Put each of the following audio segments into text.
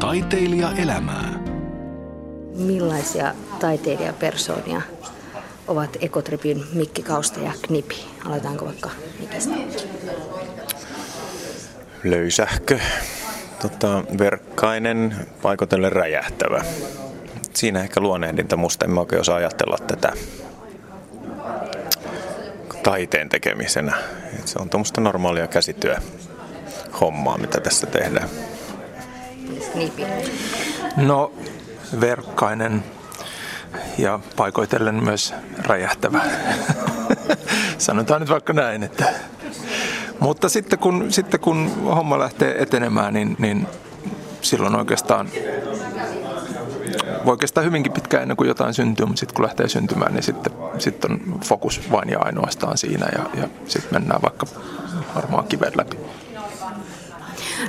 Taiteilijaelämää. Millaisia taiteilijapersoonia ovat Ekotripin Mikki Kausta ja Knipi? Aloitetaanko vaikka Mikistä? Löysähkö, tota, verkkainen, paikotellen räjähtävä. Siinä ehkä luonnehdinta musta, en mä oikein osaa ajatella tätä taiteen tekemisenä. Et se on tuommoista normaalia käsityö hommaa, mitä tässä tehdään. Knipi. No, verkkainen ja paikoitellen myös räjähtävä. Sanotaan nyt vaikka näin, että mutta sitten kun, sitten kun homma lähtee etenemään, niin, niin silloin oikeastaan voi kestää hyvinkin pitkään ennen kuin jotain syntyy, mutta sitten kun lähtee syntymään, niin sitten, sitten on fokus vain ja ainoastaan siinä ja, ja sitten mennään vaikka varmaan kiven.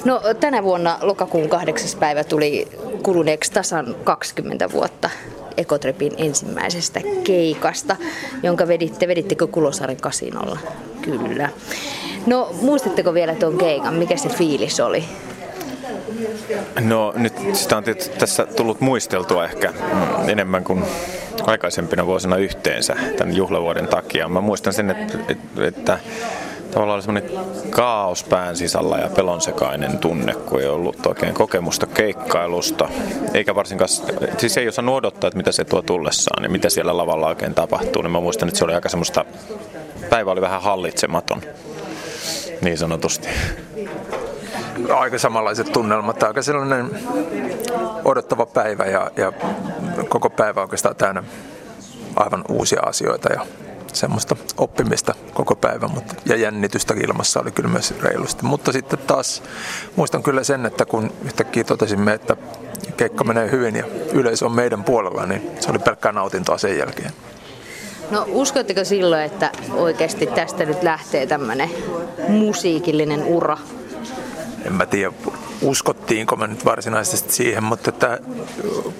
No tänä vuonna lokakuun kahdeksas päivä tuli kuluneeksi tasan 20 vuotta Ekotrepin ensimmäisestä keikasta, jonka veditte, vedittekö Kulosaaren kasinolla? Kyllä. No muistatteko vielä tuon keikan? Mikä se fiilis oli? No nyt sitä on tietysti tässä tullut muisteltua ehkä mm, enemmän kuin aikaisempina vuosina yhteensä tämän juhlavuoden takia. Mä muistan sen, että, että tavallaan oli semmoinen kaos pään sisällä ja pelonsekainen tunne, kun ei ollut oikein kokemusta keikkailusta. Eikä varsinkaan, siis ei osannut odottaa, että mitä se tuo tullessaan ja mitä siellä lavalla oikein tapahtuu. Niin mä muistan, että se oli aika semmoista, päivä oli vähän hallitsematon, niin sanotusti. Aika samanlaiset tunnelmat, aika sellainen odottava päivä ja, ja koko päivä oikeastaan täynnä aivan uusia asioita ja semmoista oppimista koko päivä, mutta, ja jännitystä ilmassa oli kyllä myös reilusti. Mutta sitten taas muistan kyllä sen, että kun yhtäkkiä totesimme, että keikka menee hyvin ja yleisö on meidän puolella, niin se oli pelkkää nautintoa sen jälkeen. No uskotteko silloin, että oikeasti tästä nyt lähtee tämmöinen musiikillinen ura? En mä tiedä, uskottiinko me nyt varsinaisesti siihen, mutta että,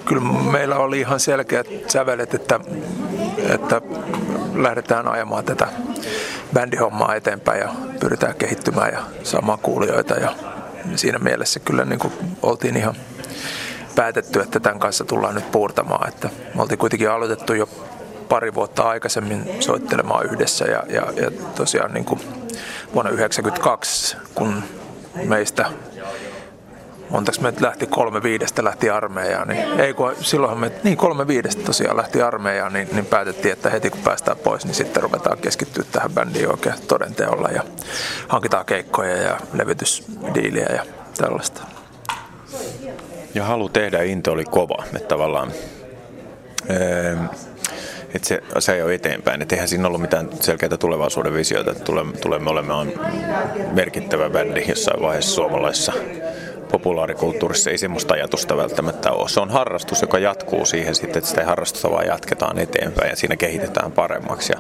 kyllä meillä oli ihan selkeät sävelet, että, että lähdetään ajamaan tätä bändihommaa eteenpäin ja pyritään kehittymään ja saamaan kuulijoita. Ja siinä mielessä kyllä niin kuin oltiin ihan päätetty, että tämän kanssa tullaan nyt puurtamaan. Että me oltiin kuitenkin aloitettu jo pari vuotta aikaisemmin soittelemaan yhdessä ja, ja, ja tosiaan niin kuin vuonna 1992, kun meistä montaks me lähti kolme viidestä lähti armeijaan, niin ei kun silloinhan me, niin kolme viidestä tosiaan lähti armeijaan, niin, niin päätettiin, että heti kun päästään pois, niin sitten ruvetaan keskittyä tähän bändiin oikein todenteolla ja hankitaan keikkoja ja levytysdiiliä ja tällaista. Ja halu tehdä into oli kova, että tavallaan öö, että se, se ei ole eteenpäin. Että eihän siinä ollut mitään selkeää tulevaisuuden visioita, että tulemme, tulemme olemaan merkittävä bändi jossain vaiheessa suomalaisessa populaarikulttuurissa ei semmoista ajatusta välttämättä ole. Se on harrastus, joka jatkuu siihen sitten, että sitä harrastusta vaan jatketaan eteenpäin ja siinä kehitetään paremmaksi. Ja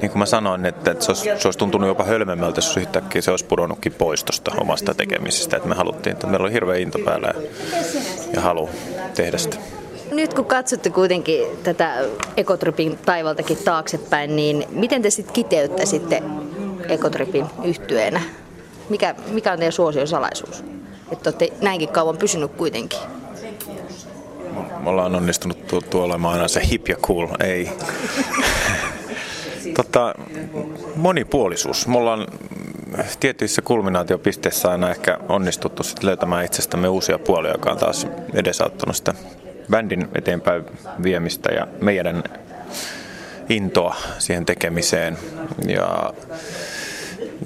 niin kuin mä sanoin, että, että se, olisi, se olisi tuntunut jopa hölmemmältä, jos yhtäkkiä se olisi pudonnutkin pois tuosta omasta tekemisestä. Että me haluttiin, että meillä oli hirveä into päällä ja, ja halu tehdä sitä. Nyt kun katsotte kuitenkin tätä Ekotripin taivaltakin taaksepäin, niin miten te sitten kiteyttäisitte Ekotripin yhtyeenä? Mikä, mikä on teidän suosion salaisuus? Että olette näinkin kauan pysynyt kuitenkin. Me ollaan onnistunut tu- tuolla olemaan aina se hip ja cool, ei. tota, monipuolisuus. Me ollaan tietyissä kulminaatiopisteissä aina ehkä onnistuttu sit löytämään itsestämme uusia puolia, joka on taas edesauttanut sitä bändin eteenpäin viemistä ja meidän intoa siihen tekemiseen. Ja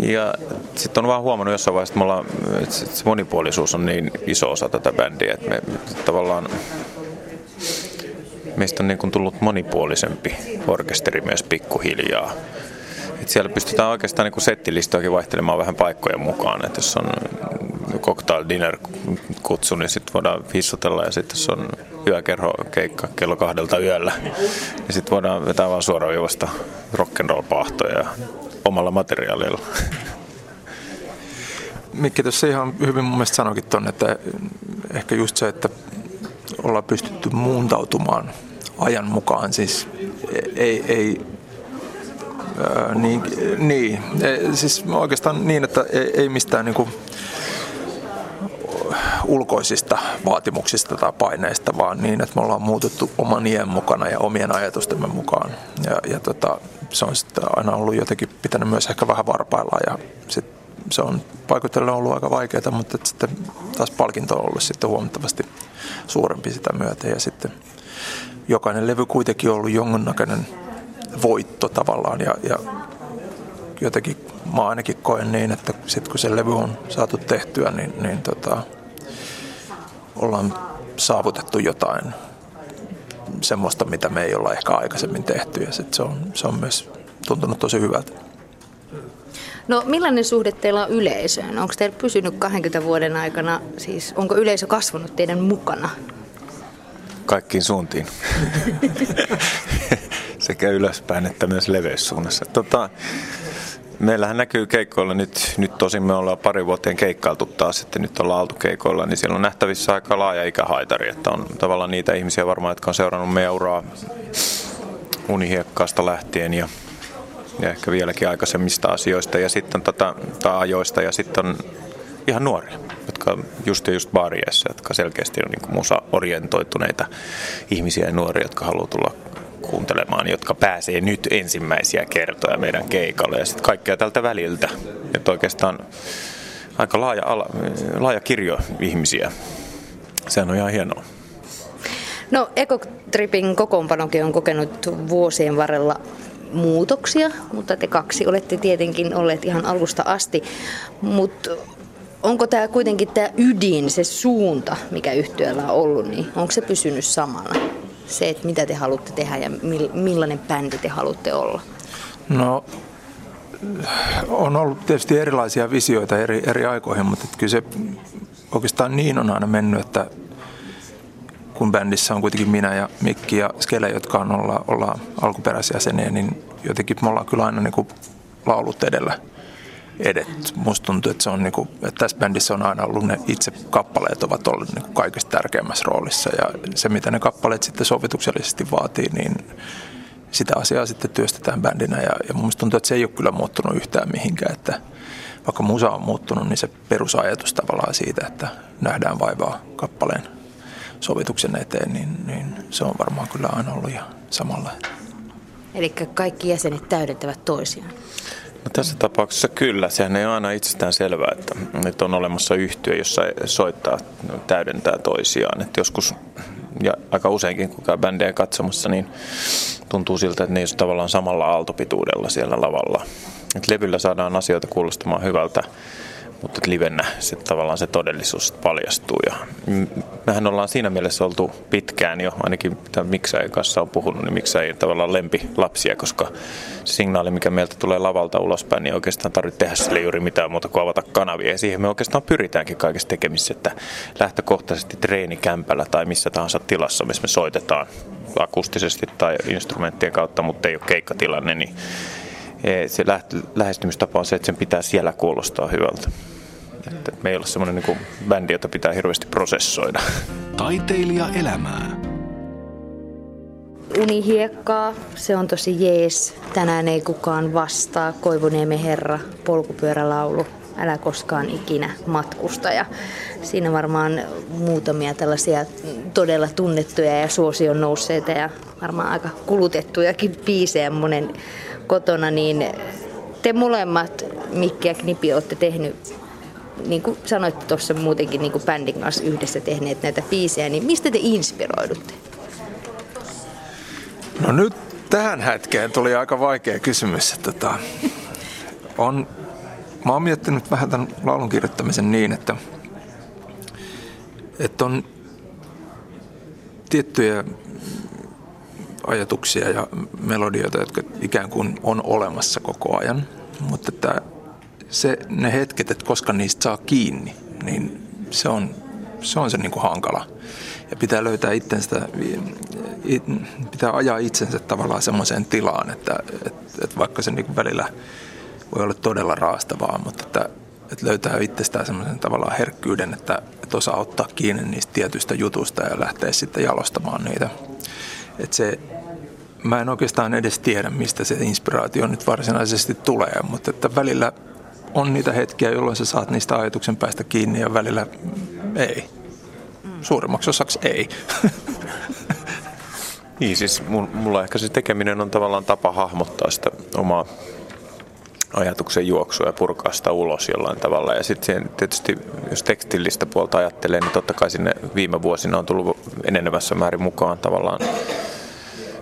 ja sitten on vaan huomannut jossain vaiheessa, että, me ollaan, että se monipuolisuus on niin iso osa tätä bändiä, että me tavallaan meistä on niin kuin tullut monipuolisempi orkesteri myös pikkuhiljaa. Et siellä pystytään oikeastaan niin settilistoakin vaihtelemaan vähän paikkojen mukaan. Et jos on cocktail dinner kutsu, niin sitten voidaan vissutella ja sitten jos on yökerho keikka kello kahdelta yöllä, niin sitten voidaan vetää vaan suoraan juosta rock'n'roll pahtoja omalla materiaalilla. Mikki tuossa ihan hyvin mun mielestä sanoikin tuonne, että ehkä just se, että ollaan pystytty muuntautumaan ajan mukaan, siis ei, ei ää, niin, niin, siis oikeastaan niin, että ei, ei mistään niin kuin, ulkoisista vaatimuksista tai paineista, vaan niin, että me ollaan muututtu oman iän mukana ja omien ajatustemme mukaan. Ja, ja tota, se on sitten aina ollut jotenkin pitänyt myös ehkä vähän varpailla ja sit se on paikoitellen ollut aika vaikeaa, mutta sitten taas palkinto on ollut sitten huomattavasti suurempi sitä myötä ja sitten jokainen levy kuitenkin on ollut jonkunnäköinen voitto tavallaan ja, ja jotenkin mä ainakin koen niin, että sitten kun se levy on saatu tehtyä, niin, niin tota, ollaan saavutettu jotain semmoista, mitä me ei olla ehkä aikaisemmin tehty ja sit se, on, se on myös tuntunut tosi hyvältä. No millainen suhde teillä on yleisöön? Onko teillä pysynyt 20 vuoden aikana, siis onko yleisö kasvanut teidän mukana? Kaikkiin suuntiin. Sekä ylöspäin että myös leveyssuunnassa. Tota, meillähän näkyy keikkoilla nyt, nyt tosin me ollaan pari vuoteen keikkailtu taas, että nyt ollaan oltu keikoilla, niin siellä on nähtävissä aika laaja ikähaitari, että on tavallaan niitä ihmisiä varmaan, jotka on seurannut meidän uraa unihiekkaasta lähtien ja, ja ehkä vieläkin aikaisemmista asioista ja sitten tota, tai ajoista ja sitten on ihan nuoria, jotka just ja just baariessa, jotka selkeästi on niin musa-orientoituneita ihmisiä ja nuoria, jotka haluaa tulla kuuntelemaan, jotka pääsee nyt ensimmäisiä kertoja meidän keikalle ja sitten kaikkea tältä väliltä. Että oikeastaan aika laaja, ala, laaja kirjo ihmisiä. Sehän on ihan hienoa. No Ekotripin kokoonpanokin on kokenut vuosien varrella muutoksia, mutta te kaksi olette tietenkin olleet ihan alusta asti. Mutta onko tämä kuitenkin tämä ydin, se suunta, mikä yhtiöllä on ollut, niin onko se pysynyt samana? Se, että mitä te haluatte tehdä ja millainen bändi te haluatte olla? No on ollut tietysti erilaisia visioita eri, eri aikoihin, mutta kyllä se oikeastaan niin on aina mennyt, että kun bändissä on kuitenkin minä ja Mikki ja Skele, jotka on olla, olla alkuperäisjäseniä, niin jotenkin me ollaan kyllä aina niin kuin laulut edellä edet. Musta tuntuu, että, se on niinku, että tässä bändissä on aina ollut ne itse kappaleet ovat olleet niinku kaikista tärkeimmässä roolissa ja se mitä ne kappaleet sitten sovituksellisesti vaatii, niin sitä asiaa sitten työstetään bändinä ja, ja mun tuntuu, että se ei ole kyllä muuttunut yhtään mihinkään, että vaikka musa on muuttunut, niin se perusajatus tavallaan siitä, että nähdään vaivaa kappaleen sovituksen eteen, niin, niin se on varmaan kyllä aina ollut ihan samalla. Eli kaikki jäsenet täydentävät toisiaan. No tässä tapauksessa kyllä. Sehän ei ole aina itsestään selvää, että nyt on olemassa yhtiö, jossa soittaa, täydentää toisiaan. Että joskus, ja aika useinkin kun käy bändejä katsomassa, niin tuntuu siltä, että ne ole tavallaan samalla aaltopituudella siellä lavalla. Että levyllä saadaan asioita kuulostamaan hyvältä mutta livenä se, tavallaan se todellisuus paljastuu. Ja mehän ollaan siinä mielessä oltu pitkään jo, ainakin mitä Miksain kanssa on puhunut, niin Miksa ei tavallaan lempi lapsia, koska se signaali, mikä meiltä tulee lavalta ulospäin, niin oikeastaan tarvitse tehdä sille juuri mitään muuta kuin avata kanavia. Ja siihen me oikeastaan pyritäänkin kaikessa tekemissä, että lähtökohtaisesti treenikämpällä tai missä tahansa tilassa, missä me soitetaan akustisesti tai instrumenttien kautta, mutta ei ole keikkatilanne, niin se lähestymistapa on se, että sen pitää siellä kuulostaa hyvältä. Että me ei ole semmoinen niin bändi, jota pitää hirveästi prosessoida. Taiteilija elämää. Unihiekkaa, se on tosi jees. Tänään ei kukaan vastaa. Koivuniemen herra, polkupyörälaulu, älä koskaan ikinä matkustaja. Siinä varmaan muutamia tällaisia todella tunnettuja ja suosion nousseita ja varmaan aika kulutettujakin biisejä monen kotona, niin te molemmat, Mikki ja Knipi, olette tehnyt niin kuin sanoitte tuossa muutenkin niin kuin bändin kanssa yhdessä tehneet näitä biisejä, niin mistä te inspiroidutte? No nyt tähän hetkeen tuli aika vaikea kysymys. Tota, on, mä oon miettinyt vähän tämän laulun kirjoittamisen niin, että, että on tiettyjä ajatuksia ja melodioita, jotka ikään kuin on olemassa koko ajan. Mutta että se, ne hetket, että koska niistä saa kiinni, niin se on se, on se niin kuin hankala. Ja pitää löytää itsensä, pitää ajaa itsensä tavallaan semmoiseen tilaan, että, että, että vaikka se niin kuin välillä voi olla todella raastavaa, mutta että, että löytää itsestään semmoisen tavallaan herkkyyden, että, että osaa ottaa kiinni niistä tietystä jutusta ja lähteä sitten jalostamaan niitä. Että se, mä en oikeastaan edes tiedä, mistä se inspiraatio nyt varsinaisesti tulee, mutta että välillä on niitä hetkiä, jolloin sä saat niistä ajatuksen päästä kiinni ja välillä ei. Suurimmaksi osaksi ei. Niin, siis mulla ehkä se tekeminen on tavallaan tapa hahmottaa sitä omaa ajatuksen juoksua ja purkaa sitä ulos jollain tavalla. Ja sitten tietysti, jos tekstillistä puolta ajattelee, niin totta kai sinne viime vuosina on tullut enenevässä määrin mukaan tavallaan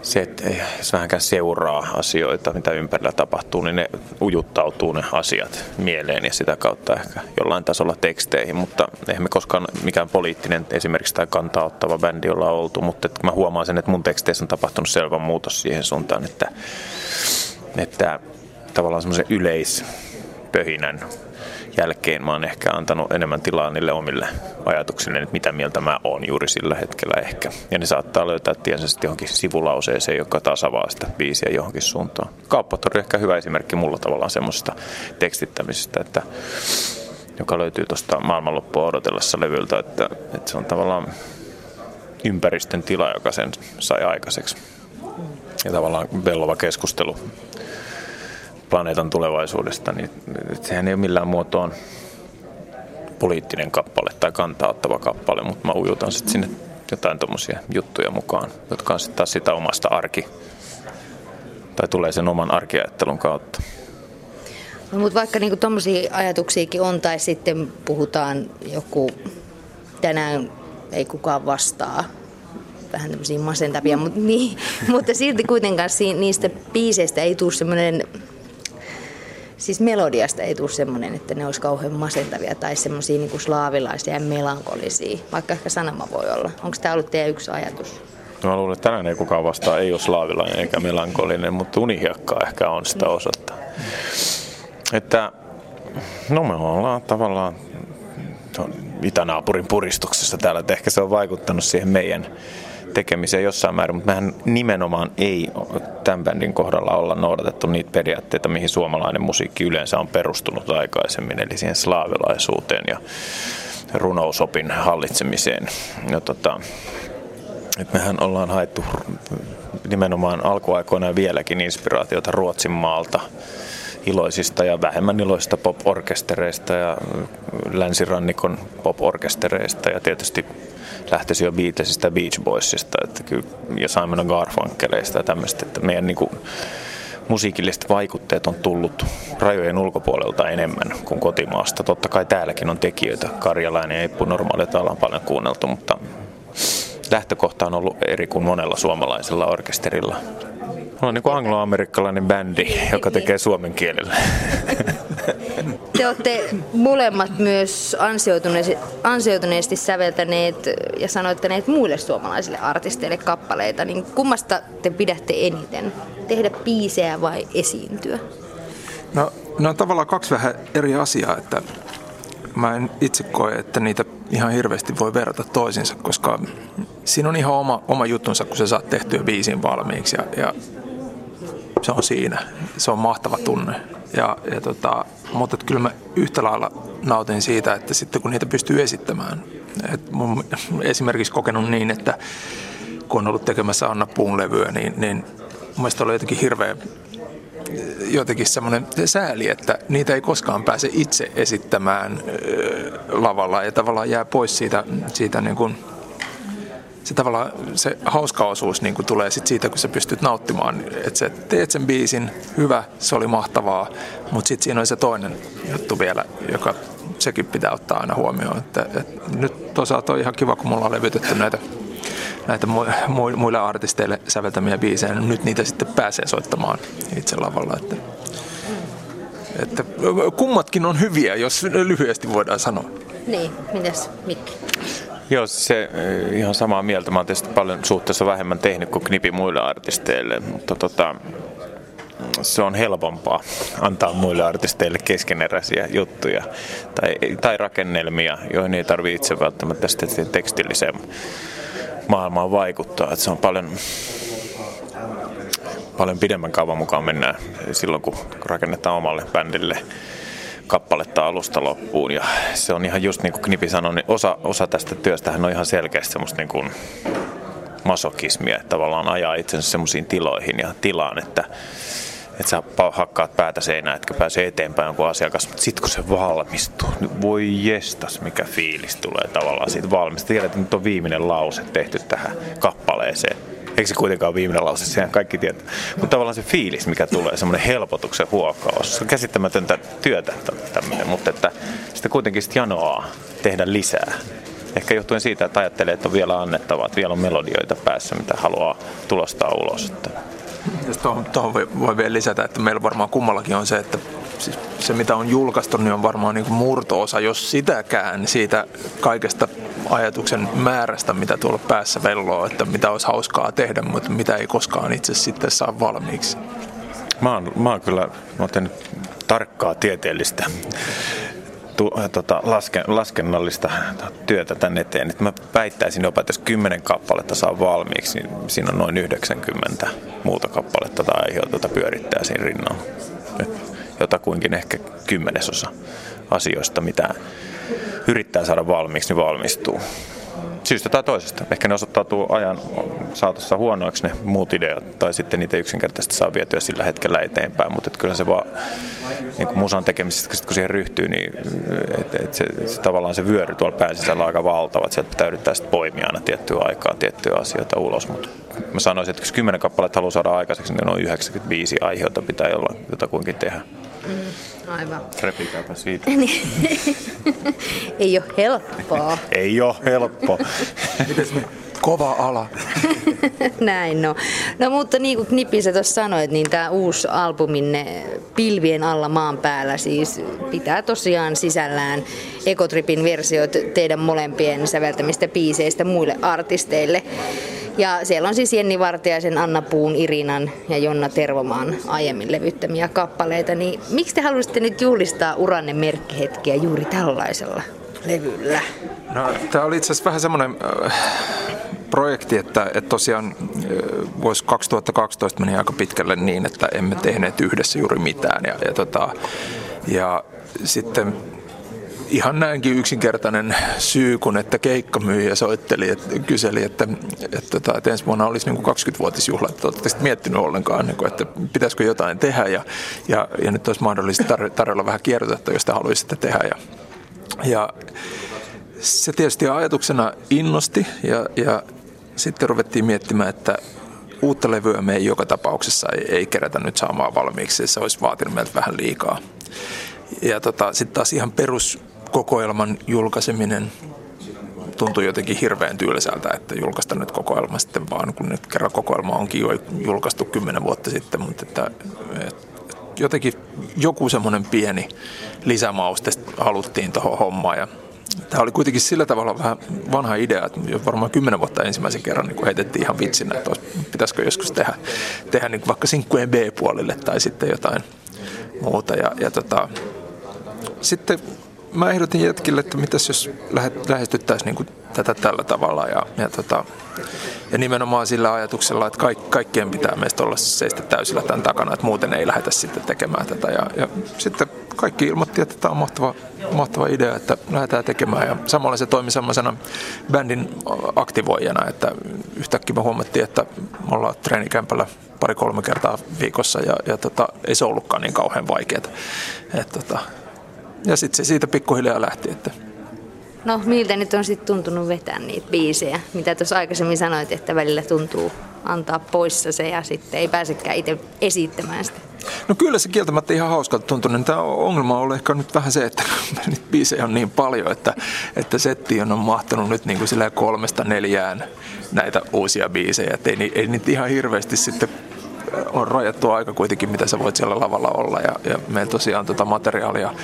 se, että jos vähänkään seuraa asioita, mitä ympärillä tapahtuu, niin ne ujuttautuu ne asiat mieleen ja sitä kautta ehkä jollain tasolla teksteihin, mutta eihän me koskaan mikään poliittinen esimerkiksi tai kantaa ottava bändi olla oltu, mutta että mä huomaan sen, että mun teksteissä on tapahtunut selvä muutos siihen suuntaan, että, että tavallaan semmoisen yleispöhinän jälkeen mä oon ehkä antanut enemmän tilaa niille omille ajatuksille, että mitä mieltä mä oon juuri sillä hetkellä ehkä. Ja ne saattaa löytää tiensä sitten johonkin sivulauseeseen, joka taas avaa sitä biisiä johonkin suuntaan. Kauppatori on ehkä hyvä esimerkki mulla tavallaan semmoisesta tekstittämisestä, että joka löytyy tuosta maailmanloppua odotellessa levyltä, että, että se on tavallaan ympäristön tila, joka sen sai aikaiseksi. Ja tavallaan vellova keskustelu planeetan tulevaisuudesta, niin sehän ei ole millään muotoon poliittinen kappale tai kantaa ottava kappale, mutta mä ujutan sitten sinne jotain tuommoisia juttuja mukaan, jotka on sitten taas sitä omasta arki, tai tulee sen oman arkiajattelun kautta. No, mutta vaikka niinku tuommoisia ajatuksiakin on, tai sitten puhutaan joku, tänään ei kukaan vastaa, vähän tämmöisiä masentavia, mutta, niin, mutta silti kuitenkaan niistä biiseistä ei tule semmoinen siis melodiasta ei tule semmoinen, että ne olisi kauhean masentavia tai semmoisia niin kuin slaavilaisia ja melankolisia, vaikka ehkä sanoma voi olla. Onko tämä ollut teidän yksi ajatus? No, mä luulen, että tänään ei kukaan vastaa, ei ole slaavilainen eikä melankolinen, mutta unihiakkaa ehkä on sitä osoittaa. Että no me ollaan tavallaan itänaapurin puristuksessa täällä, että ehkä se on vaikuttanut siihen meidän tekemiseen jossain määrin, mutta mehän nimenomaan ei tämän bändin kohdalla olla noudatettu niitä periaatteita, mihin suomalainen musiikki yleensä on perustunut aikaisemmin, eli siihen slaavilaisuuteen ja runousopin hallitsemiseen. Ja tota, et mehän ollaan haettu nimenomaan alkuaikoina vieläkin inspiraatiota Ruotsin maalta, iloisista ja vähemmän iloisista pop-orkestereista ja länsirannikon pop-orkestereista ja tietysti lähtisi jo Beatlesista Beach Boysista että kyllä, ja Simon Garfunkeleista ja tämmöistä, että meidän niin kuin, musiikilliset vaikutteet on tullut rajojen ulkopuolelta enemmän kuin kotimaasta. Totta kai täälläkin on tekijöitä. Karjalainen ja Eppu Normaalita ollaan paljon kuunneltu, mutta lähtökohta on ollut eri kuin monella suomalaisella orkesterilla. On niin kuin angloamerikkalainen bändi, joka tekee suomen kielellä. Te olette molemmat myös ansioituneesti, ansioituneesti säveltäneet ja sanoittaneet muille suomalaisille artisteille kappaleita, niin kummasta te pidätte eniten? Tehdä biisejä vai esiintyä? No, ne on tavallaan kaksi vähän eri asiaa, että mä en itse koe, että niitä ihan hirveästi voi verrata toisinsa, koska siinä on ihan oma, oma juttunsa, kun sä saat tehtyä biisin valmiiksi ja, ja se on siinä. Se on mahtava tunne. Ja, ja tota, mutta kyllä mä yhtä lailla nautin siitä, että sitten kun niitä pystyy esittämään. Et mun esimerkiksi kokenut niin, että kun on ollut tekemässä Anna Puun levyä, niin, niin mun mielestä oli jotenkin hirveä jotenkin semmoinen sääli, että niitä ei koskaan pääse itse esittämään lavalla ja tavallaan jää pois siitä, siitä niin kuin se tavallaan se hauska osuus niin kuin tulee sit siitä, kun sä pystyt nauttimaan. Että sä teet sen biisin, hyvä, se oli mahtavaa, mutta sitten siinä on se toinen juttu vielä, joka sekin pitää ottaa aina huomioon. Että, että nyt toisaalta on ihan kiva, kun mulla on levytetty näitä näitä mu- muille artisteille säveltämiä biisejä, niin nyt niitä sitten pääsee soittamaan itse lavalla. Että, että kummatkin on hyviä, jos lyhyesti voidaan sanoa. Niin, mitäs Mikki? Joo, se eh, ihan samaa mieltä. Mä oon tietysti paljon suhteessa vähemmän tehnyt kuin Knipi muille artisteille, mutta tota, se on helpompaa antaa muille artisteille keskeneräisiä juttuja tai, tai rakennelmia, joihin ei tarvitse itse välttämättä tekstilliseen maailmaan vaikuttaa. Että se on paljon, paljon pidemmän kaavan mukaan mennään silloin, kun rakennetaan omalle bändille kappaletta alusta loppuun. Ja se on ihan just niin kuin Knipi sanoi, niin osa, osa tästä työstähän on ihan selkeästi semmoista niin kuin masokismia, että tavallaan ajaa itsensä semmoisiin tiloihin ja tilaan, että, että sä hakkaat päätä seinään, etkä pääse eteenpäin jonkun asiakas. Mutta sitten kun se valmistuu, niin voi jestas, mikä fiilis tulee tavallaan siitä valmista. Tiedät, että nyt on viimeinen lause tehty tähän kappaleeseen. Eikö se kuitenkaan viimeinen lause, sehän kaikki tietää. Mutta tavallaan se fiilis, mikä tulee, semmoinen helpotuksen huokaus. Se on käsittämätöntä työtä tämmöinen, mutta että sitä kuitenkin sit janoaa tehdä lisää. Ehkä johtuen siitä, että ajattelee, että on vielä annettavaa, että vielä on melodioita päässä, mitä haluaa tulostaa ulos. Jos tuohon, tuohon voi, voi vielä lisätä, että meillä varmaan kummallakin on se, että siis se mitä on julkaistu, niin on varmaan niin murto-osa, jos sitäkään siitä kaikesta ajatuksen määrästä, mitä tuolla päässä velloo, että mitä olisi hauskaa tehdä, mutta mitä ei koskaan itse sitten saa valmiiksi. Mä oon, mä oon kyllä mä oon tarkkaa tieteellistä tu, äh, tota, lasken, laskennallista työtä tänne eteen. Et mä väittäisin jopa, että jos 10 kappaletta saa valmiiksi, niin siinä on noin 90 muuta kappaletta tai aiheutetta pyörittää siinä rinnalla. Jotakuinkin ehkä kymmenesosa asioista, mitä yrittää saada valmiiksi, niin valmistuu syystä tai toisesta. Ehkä ne osoittautuu ajan saatossa huonoiksi ne muut ideat, tai sitten niitä yksinkertaisesti saa vietyä sillä hetkellä eteenpäin, mutta kyllä se vaan niin kuin musan tekemisestä, kun siihen ryhtyy, niin et, et se, se, tavallaan se vyöry tuolla pään sisällä on aika valtava, että sieltä pitää yrittää sitten poimia aina tiettyä aikaa tiettyjä asioita ulos, mutta mä sanoisin, että jos kymmenen kappaletta haluaa saada aikaiseksi, niin noin 95 aiheutta pitää olla jotakuinkin tehdä. Mm, aivan. Repikääpä siitä. Ei ole helppoa. Ei ole helppo. Kova ala. Näin no. No mutta niin kuin Knipi sä tuossa sanoit, niin tämä uusi albuminne Pilvien alla maan päällä siis pitää tosiaan sisällään Ekotripin versiot teidän molempien säveltämistä biiseistä muille artisteille. Ja siellä on siis Jenni Vartiaisen, Anna Puun, Irinan ja Jonna Tervomaan aiemmin levyttämiä kappaleita. Niin miksi te haluaisitte nyt juhlistaa uranne merkkihetkiä juuri tällaisella levyllä? No, tämä oli itse asiassa vähän semmoinen äh, projekti, että, että tosiaan äh, vuosi 2012 meni aika pitkälle niin, että emme tehneet yhdessä juuri mitään. Ja, ja, tota, ja sitten ihan näinkin yksinkertainen syy, kun että keikkamyyjä soitteli ja kyseli, että, että, että, tota, että ensi vuonna olisi niin 20-vuotisjuhla, että olette sitten miettinyt ollenkaan, niin kuin, että pitäisikö jotain tehdä ja, ja, ja nyt olisi mahdollista tar- tarjolla vähän kierrotetta, jos te haluaisitte tehdä. Ja, ja se tietysti ajatuksena innosti ja, ja sitten ruvettiin miettimään, että uutta levyä me ei joka tapauksessa ei, ei kerätä nyt saamaan valmiiksi, se olisi vaatinut meiltä vähän liikaa. Ja tota, sitten taas ihan perus kokoelman julkaiseminen tuntui jotenkin hirveän tylsältä, että julkaista nyt kokoelma sitten vaan, kun nyt kerran kokoelma onkin jo julkaistu kymmenen vuotta sitten, mutta että, että jotenkin joku semmoinen pieni lisämauste haluttiin tuohon hommaan ja Tämä oli kuitenkin sillä tavalla vähän vanha idea, että varmaan kymmenen vuotta ensimmäisen kerran niin heitettiin ihan vitsinä, että pitäisikö joskus tehdä, tehdä niin vaikka sinkkujen B-puolille tai sitten jotain muuta. Ja, ja tota, sitten mä ehdotin jätkille, että mitäs jos lähestyttäisiin niin tätä tällä tavalla ja, ja, tota, ja nimenomaan sillä ajatuksella, että kaik, kaikkien pitää meistä olla seistä täysillä tämän takana, että muuten ei lähdetä sitten tekemään tätä. Ja, ja sitten kaikki ilmoitti, että tämä on mahtava, mahtava idea, että lähdetään tekemään. Ja samalla se toimi semmoisena bändin aktivoijana, että yhtäkkiä me huomattiin, että me ollaan treenikämpällä pari-kolme kertaa viikossa ja, ja tota, ei se ollutkaan niin kauhean vaikeaa. Et, tota, ja sitten se siitä pikkuhiljaa lähti. Että. No miltä nyt on sitten tuntunut vetää niitä biisejä? Mitä tuossa aikaisemmin sanoit, että välillä tuntuu antaa poissa se ja sitten ei pääsekään itse esittämään sitä. No kyllä se kieltämättä ihan hauskalta tuntuu. Niin Tämä ongelma on ollut ehkä nyt vähän se, että nyt biisejä on niin paljon, että, että setti on mahtunut nyt niin kuin kolmesta neljään näitä uusia biisejä. Että ei, ei niitä ihan hirveästi sitten on rajattu aika kuitenkin, mitä sä voit siellä lavalla olla. Ja, ja meillä tosiaan tota materiaalia,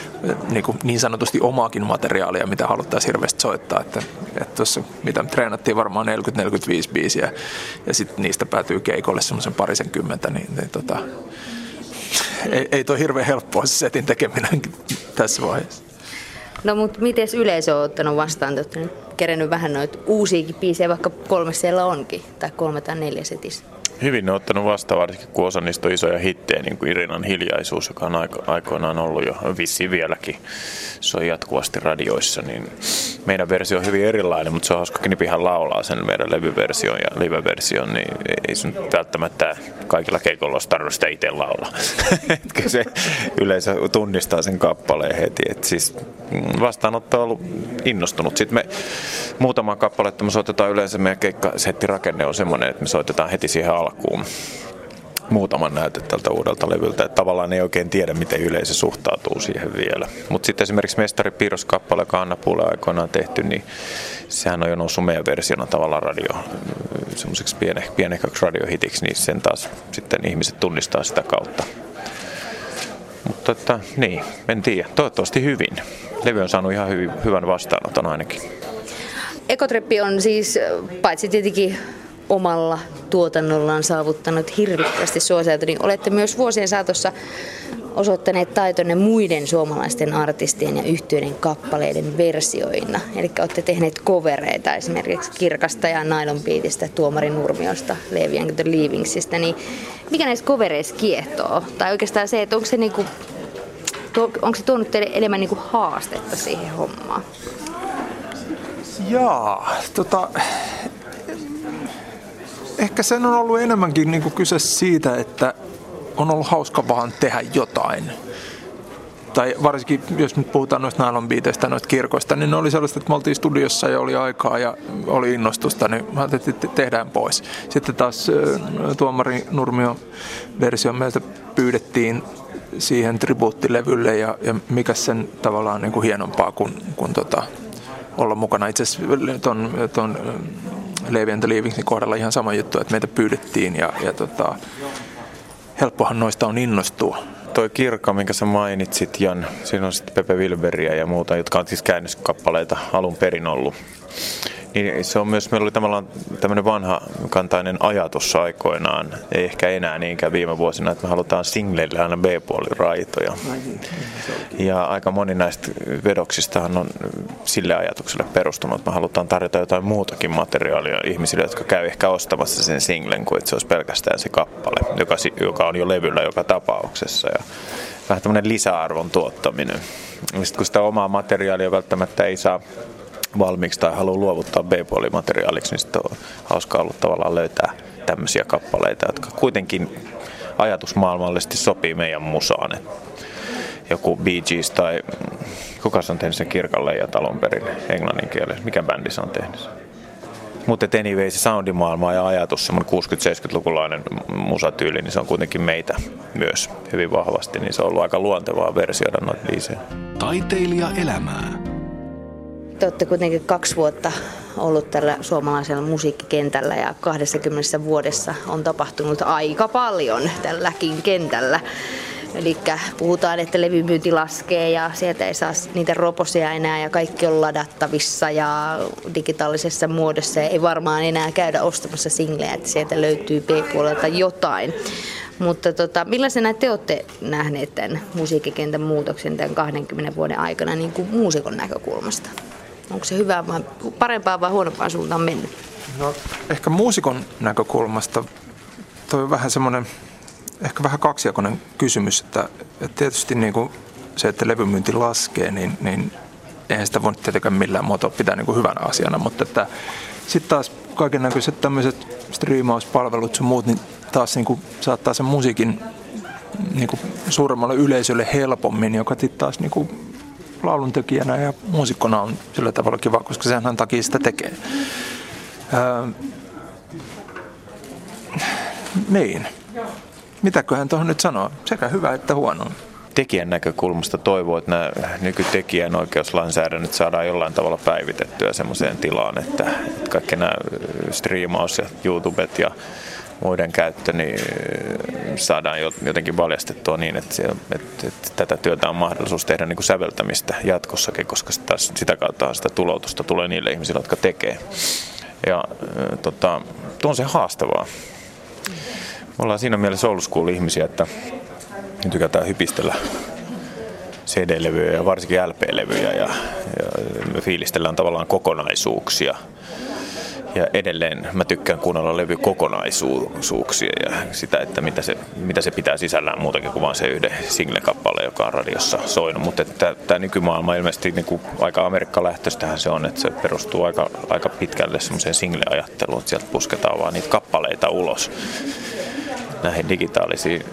niin, kuin niin sanotusti omaakin materiaalia, mitä haluttaisiin hirveästi soittaa. Että, että tuossa, mitä me treenattiin varmaan 40-45 biisiä ja sitten niistä päätyy keikolle semmoisen parisen kymmentä, niin, niin tota, ei, ei toi hirveän helppoa se setin tekeminen tässä vaiheessa. No mutta miten yleisö on ottanut vastaan? Te olette nyt kerennyt vähän noita uusiakin biisejä, vaikka kolme siellä onkin, tai kolme tai neljä setissä. Hyvin ne on ottanut vastaan, varsinkin kun osa niistä on isoja hittejä, niin kuin Irinan hiljaisuus, joka on aiko, aikoinaan ollut jo vissi vieläkin. Se on jatkuvasti radioissa, niin meidän versio on hyvin erilainen, mutta se on hauska, Knipihän laulaa sen meidän levyversion ja live-version, niin ei se nyt välttämättä kaikilla keikolla olisi tarvinnut sitä itse laulaa. se yleensä tunnistaa sen kappaleen heti. Et siis mm, vastaanotto on ollut innostunut. Sitten me muutama kappaletta me soitetaan yleensä, meidän keikkasettirakenne on semmoinen, että me soitetaan heti siihen alkuun muutaman näyte tältä uudelta levyltä. Että tavallaan ei oikein tiedä, miten yleisö suhtautuu siihen vielä. Mutta sitten esimerkiksi Mestari Piirros-kappale, joka Anna Puule aikoinaan tehty, niin sehän on jo noussut meidän versiona tavallaan radio, semmoiseksi piene, pienehköksi radiohitiksi, niin sen taas sitten ihmiset tunnistaa sitä kautta. Mutta että, niin, en tiedä. Toivottavasti hyvin. Levy on saanut ihan hyvin, hyvän vastaanoton ainakin. Ekotreppi on siis paitsi tietenkin omalla tuotannollaan saavuttanut hirvittävästi suosiota, niin olette myös vuosien saatossa osoittaneet taitonne muiden suomalaisten artistien ja yhtiöiden kappaleiden versioina. Eli olette tehneet kovereita esimerkiksi Kirkasta ja Nylon Beatistä, Tuomari Nurmiosta, Levi and the. Niin mikä näissä kovereissa kiehtoo? Tai oikeastaan se, että onko se, niinku, onko se tuonut teille enemmän niinku haastetta siihen hommaan? Jaa, tota, ehkä sen on ollut enemmänkin niin kuin kyse siitä, että on ollut hauska vaan tehdä jotain. Tai varsinkin, jos nyt puhutaan noista nylonbiiteistä, noista kirkoista, niin ne oli sellaista, että me oltiin studiossa ja oli aikaa ja oli innostusta, niin mä ajattelin, että tehdään pois. Sitten taas tuomari Nurmio versio meiltä pyydettiin siihen tribuuttilevylle ja, ja mikä sen tavallaan niin kuin hienompaa kuin, kuin tota, olla mukana. Itse asiassa ton, ton Levi and the Leavingsin kohdalla ihan sama juttu, että meitä pyydettiin ja, ja tota, helppohan noista on innostua. Toi Kirkka, minkä sä mainitsit, Jan, siinä on sitten Pepe Wilberiä ja muuta, jotka on siis käännöskappaleita alun perin ollut niin se on myös, meillä oli tavallaan tämmöinen vanha kantainen ajatus aikoinaan, ei ehkä enää niinkään viime vuosina, että me halutaan singleille aina B-puolin raitoja. Ja aika moni näistä vedoksistahan on sille ajatukselle perustunut, että me halutaan tarjota jotain muutakin materiaalia ihmisille, jotka käy ehkä ostamassa sen singlen, kuin että se olisi pelkästään se kappale, joka, joka on jo levyllä joka tapauksessa. Ja vähän tämmöinen lisäarvon tuottaminen. Sitten kun sitä omaa materiaalia välttämättä ei saa valmiiksi tai haluaa luovuttaa B-puolimateriaaliksi, niin sitten on hauskaa ollut tavallaan löytää tämmöisiä kappaleita, jotka kuitenkin ajatusmaailmallisesti sopii meidän musaan. Joku Bee Gees tai kuka on tehnyt sen kirkalle ja talon perin englannin kielessä, mikä bändi se on tehnyt sen? Mutta anyway, se soundimaailma ja ajatus, semmoinen 60-70-lukulainen musatyyli, niin se on kuitenkin meitä myös hyvin vahvasti, niin se on ollut aika luontevaa versioida noita biisejä. Taiteilija elämää. Te olette kuitenkin kaksi vuotta ollut tällä suomalaisella musiikkikentällä ja 20 vuodessa on tapahtunut aika paljon tälläkin kentällä. Eli puhutaan, että levymyynti laskee ja sieltä ei saa niitä roposia enää ja kaikki on ladattavissa ja digitaalisessa muodossa. Ja ei varmaan enää käydä ostamassa singlejä, että sieltä löytyy B-puolelta jotain. Mutta tota, millaisena te olette nähneet tämän musiikkikentän muutoksen tämän 20 vuoden aikana niin kuin muusikon näkökulmasta? Onko se hyvä vai parempaan vai huonompaan suuntaan mennyt? No, ehkä muusikon näkökulmasta toi on vähän semmoinen, ehkä vähän kaksijakoinen kysymys, että, että tietysti niin kuin se, että levymyynti laskee, niin, niin eihän sitä voi tietenkään millään muotoa pitää niin kuin hyvänä asiana, mutta että sitten taas kaiken näköiset tämmöiset striimauspalvelut ja muut, niin taas niin kuin saattaa sen musiikin niin kuin suuremmalle yleisölle helpommin, joka sitten taas niin kuin lauluntekijänä ja muusikkona on sillä tavalla kiva, koska sehän takia sitä tekee. Öö, niin. Mitäköhän tuohon nyt sanoo? Sekä hyvä että huono tekijän näkökulmasta toivoo, että nämä nykytekijän oikeuslainsäädännöt saadaan jollain tavalla päivitettyä sellaiseen tilaan, että kaikki nämä striimaus ja YouTubet ja muiden käyttö, niin saadaan jotenkin valjastettua niin, että, että, että tätä työtä on mahdollisuus tehdä niin kuin säveltämistä jatkossakin, koska sitä, sitä kautta sitä tuloutusta tulee niille ihmisille, jotka tekee. Ja tota, tuo on se haastavaa. Me ollaan siinä mielessä old school ihmisiä, että tykätään hypistellä CD-levyjä ja varsinkin LP-levyjä ja, ja me fiilistellään tavallaan kokonaisuuksia ja edelleen mä tykkään kuunnella levykokonaisuuksia ja sitä, että mitä se, mitä se pitää sisällään muutakin kuin vain se yhden single-kappale, joka on radiossa soinut. Mutta tämä nykymaailma ilmeisesti niin kuin aika amerikkalähtöistähän se on, että se perustuu aika, aika pitkälle semmoiseen single-ajatteluun, että sieltä pusketaan vaan niitä kappaleita ulos näihin digitaalisiin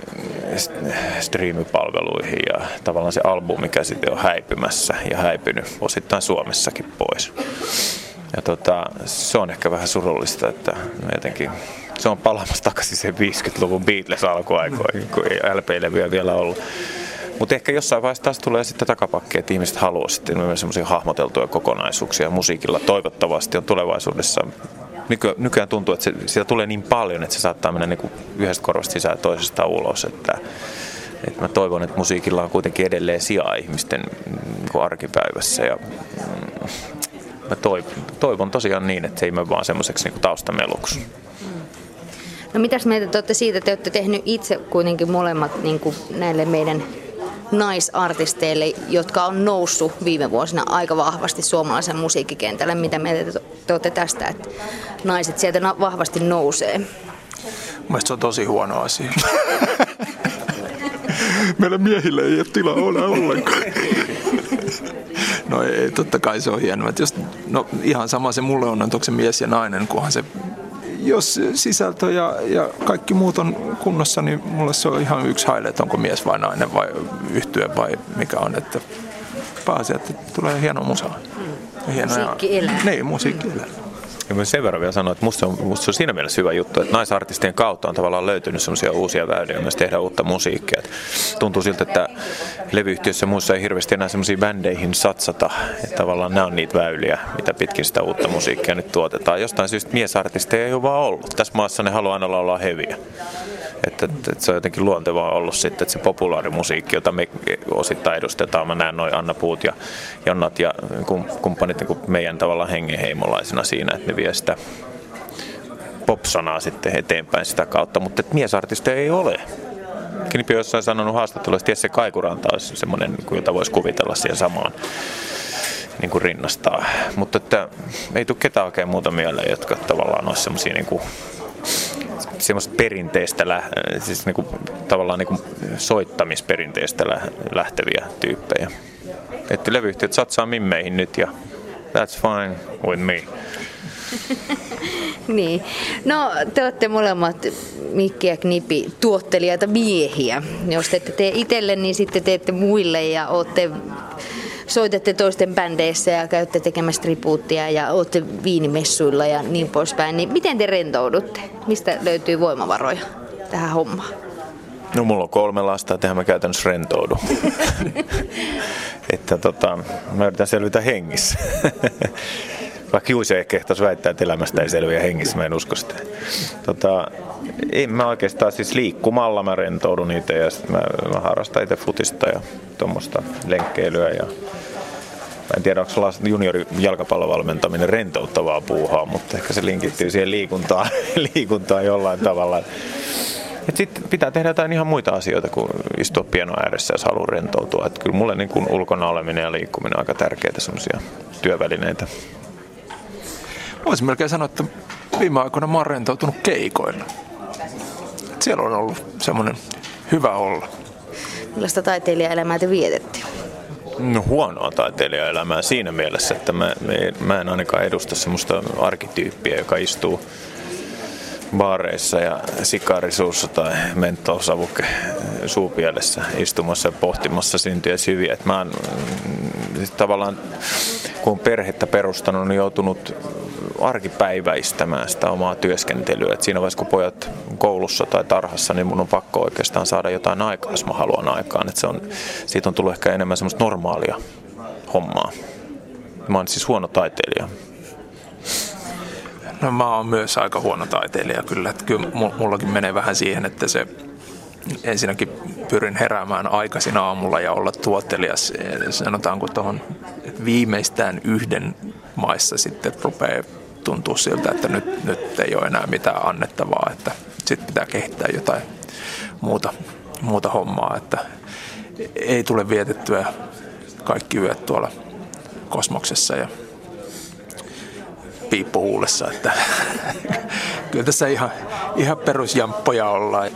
striimipalveluihin ja tavallaan se albumikäsite on häipymässä ja häipynyt osittain Suomessakin pois. Ja tota, se on ehkä vähän surullista, että jotenkin se on palaamassa takaisin sen 50-luvun Beatles alkuaikoihin, kun ei LP-levyä vielä ollut. Mutta ehkä jossain vaiheessa taas tulee sitten takapakki, että ihmiset haluaa sitten myös semmoisia hahmoteltuja kokonaisuuksia musiikilla. Toivottavasti on tulevaisuudessa nyky, nykyään tuntuu, että se, siitä tulee niin paljon, että se saattaa mennä niin kuin yhdestä korvasta sisään toisesta ulos. Että, että mä toivon, että musiikilla on kuitenkin edelleen sijaa ihmisten niin arkipäivässä. Ja, mm, mä toivon, toivon tosiaan niin, että se ei mene vaan semmoiseksi niin taustameluksi. No mitäs mieltä te olette siitä, että te olette tehnyt itse kuitenkin molemmat niin kuin näille meidän naisartisteille, jotka on noussut viime vuosina aika vahvasti suomalaisen musiikkikentälle. Mitä mieltä te olette tästä, että naiset sieltä vahvasti nousee? Mielestäni se on tosi huono asia. Meillä miehillä ei ole tilaa olla ollenkaan. No ei, totta kai se on hienoa. Että jos, no ihan sama se mulle on, onko se mies ja nainen, kunhan se jos sisältö ja, ja kaikki muut on kunnossa, niin mulle se on ihan yksi haile, että onko mies vai nainen vai yhtyö vai mikä on. Että pääasia, että tulee hieno musa. Mm. musiikki elää. Niin, musiikki elää. Ja mä sen verran vielä sanoa, että musta on, musta on siinä mielessä hyvä juttu, että naisartistien kautta on tavallaan löytynyt semmoisia uusia väyliä myös tehdä uutta musiikkia. Et tuntuu siltä, että levyyhtiössä muissa ei hirveästi enää semmoisiin bändeihin satsata. Että tavallaan nämä on niitä väyliä, mitä pitkin sitä uutta musiikkia nyt tuotetaan. Jostain syystä miesartisteja ei ole vaan ollut. Tässä maassa ne haluaa aina olla heviä. Että, että, että se on jotenkin luontevaa ollut sitten, että se populaarimusiikki, jota me osittain edustetaan, mä näen noin Anna Puut ja Jonnat ja kumppanit niin meidän tavallaan hengenheimolaisena siinä, että ne vie sitä pop-sanaa sitten eteenpäin sitä kautta, mutta että miesartisteja ei ole. Knipi on jossain sanonut haastattelussa, että Jesse Kaikuranta olisi semmoinen, jota voisi kuvitella siihen samaan niin kuin rinnastaa. Mutta että ei tule ketään oikein muuta mieleen, jotka tavallaan olisi semmoisia niin semmoista perinteistä, siis niinku, tavallaan niinku soittamisperinteistä lähteviä tyyppejä. Että levyyhtiöt satsaa mimmeihin nyt ja that's fine with me. niin. No, te olette molemmat Mikki ja Knipi tuottelijaita miehiä. Jos te ette tee itselle, niin sitten teette muille ja olette soitatte toisten bändeissä ja käytte tekemässä tribuuttia ja olette viinimessuilla ja niin poispäin, niin miten te rentoudutte? Mistä löytyy voimavaroja tähän hommaan? No mulla on kolme lasta, että mä käytännössä rentoudu. että tota, mä yritän selvitä hengissä. Vaikka Juuse ehkä kehtaisi väittää, että elämästä ei selviä hengissä, mä en usko sitä. Tota, en mä oikeastaan siis liikkumalla mä rentoudun itse ja mä, mä harrastan itse futista ja tuommoista lenkkeilyä ja Mä en tiedä, onko juniori jalkapallovalmentaminen rentouttavaa puuhaa, mutta ehkä se linkittyy siihen liikuntaan, liikuntaan jollain tavalla. Sitten pitää tehdä jotain ihan muita asioita kuin istua pieno ääressä, jos haluaa rentoutua. Et kyllä mulle niin kuin ulkona oleminen ja liikkuminen on aika tärkeitä semmoisia työvälineitä. Voisin melkein sanoa, että viime aikoina mä oon rentoutunut keikoilla. Siellä on ollut semmoinen hyvä olla. Millaista taiteilijaelämää te vietette? No huonoa taiteilijaelämää siinä mielessä, että mä, mä en ainakaan edusta semmoista arkityyppiä, joka istuu baareissa ja sikarisuussa tai mentolsavuke suupielessä istumassa ja pohtimassa syntyjä syviä. Et mä oon siis tavallaan, kun perhettä perustanut, niin joutunut arkipäiväistämään sitä omaa työskentelyä. Et siinä vaiheessa, kun pojat koulussa tai tarhassa, niin mun on pakko oikeastaan saada jotain aikaa, jos mä haluan aikaan. Et se on, siitä on tullut ehkä enemmän semmoista normaalia hommaa. Mä oon siis huono taiteilija. No mä oon myös aika huono taiteilija kyllä. Että kyllä mullakin menee vähän siihen, että se ensinnäkin pyrin heräämään aikaisin aamulla ja olla tuottelias. Sanotaanko tuohon viimeistään yhden maissa sitten rupeaa tuntuu siltä, että nyt, nyt ei ole enää mitään annettavaa, että sitten pitää kehittää jotain muuta, muuta hommaa, että ei tule vietettyä kaikki yöt tuolla kosmoksessa ja piippu huulessa. Että kyllä tässä ihan, ihan perusjamppoja ollaan.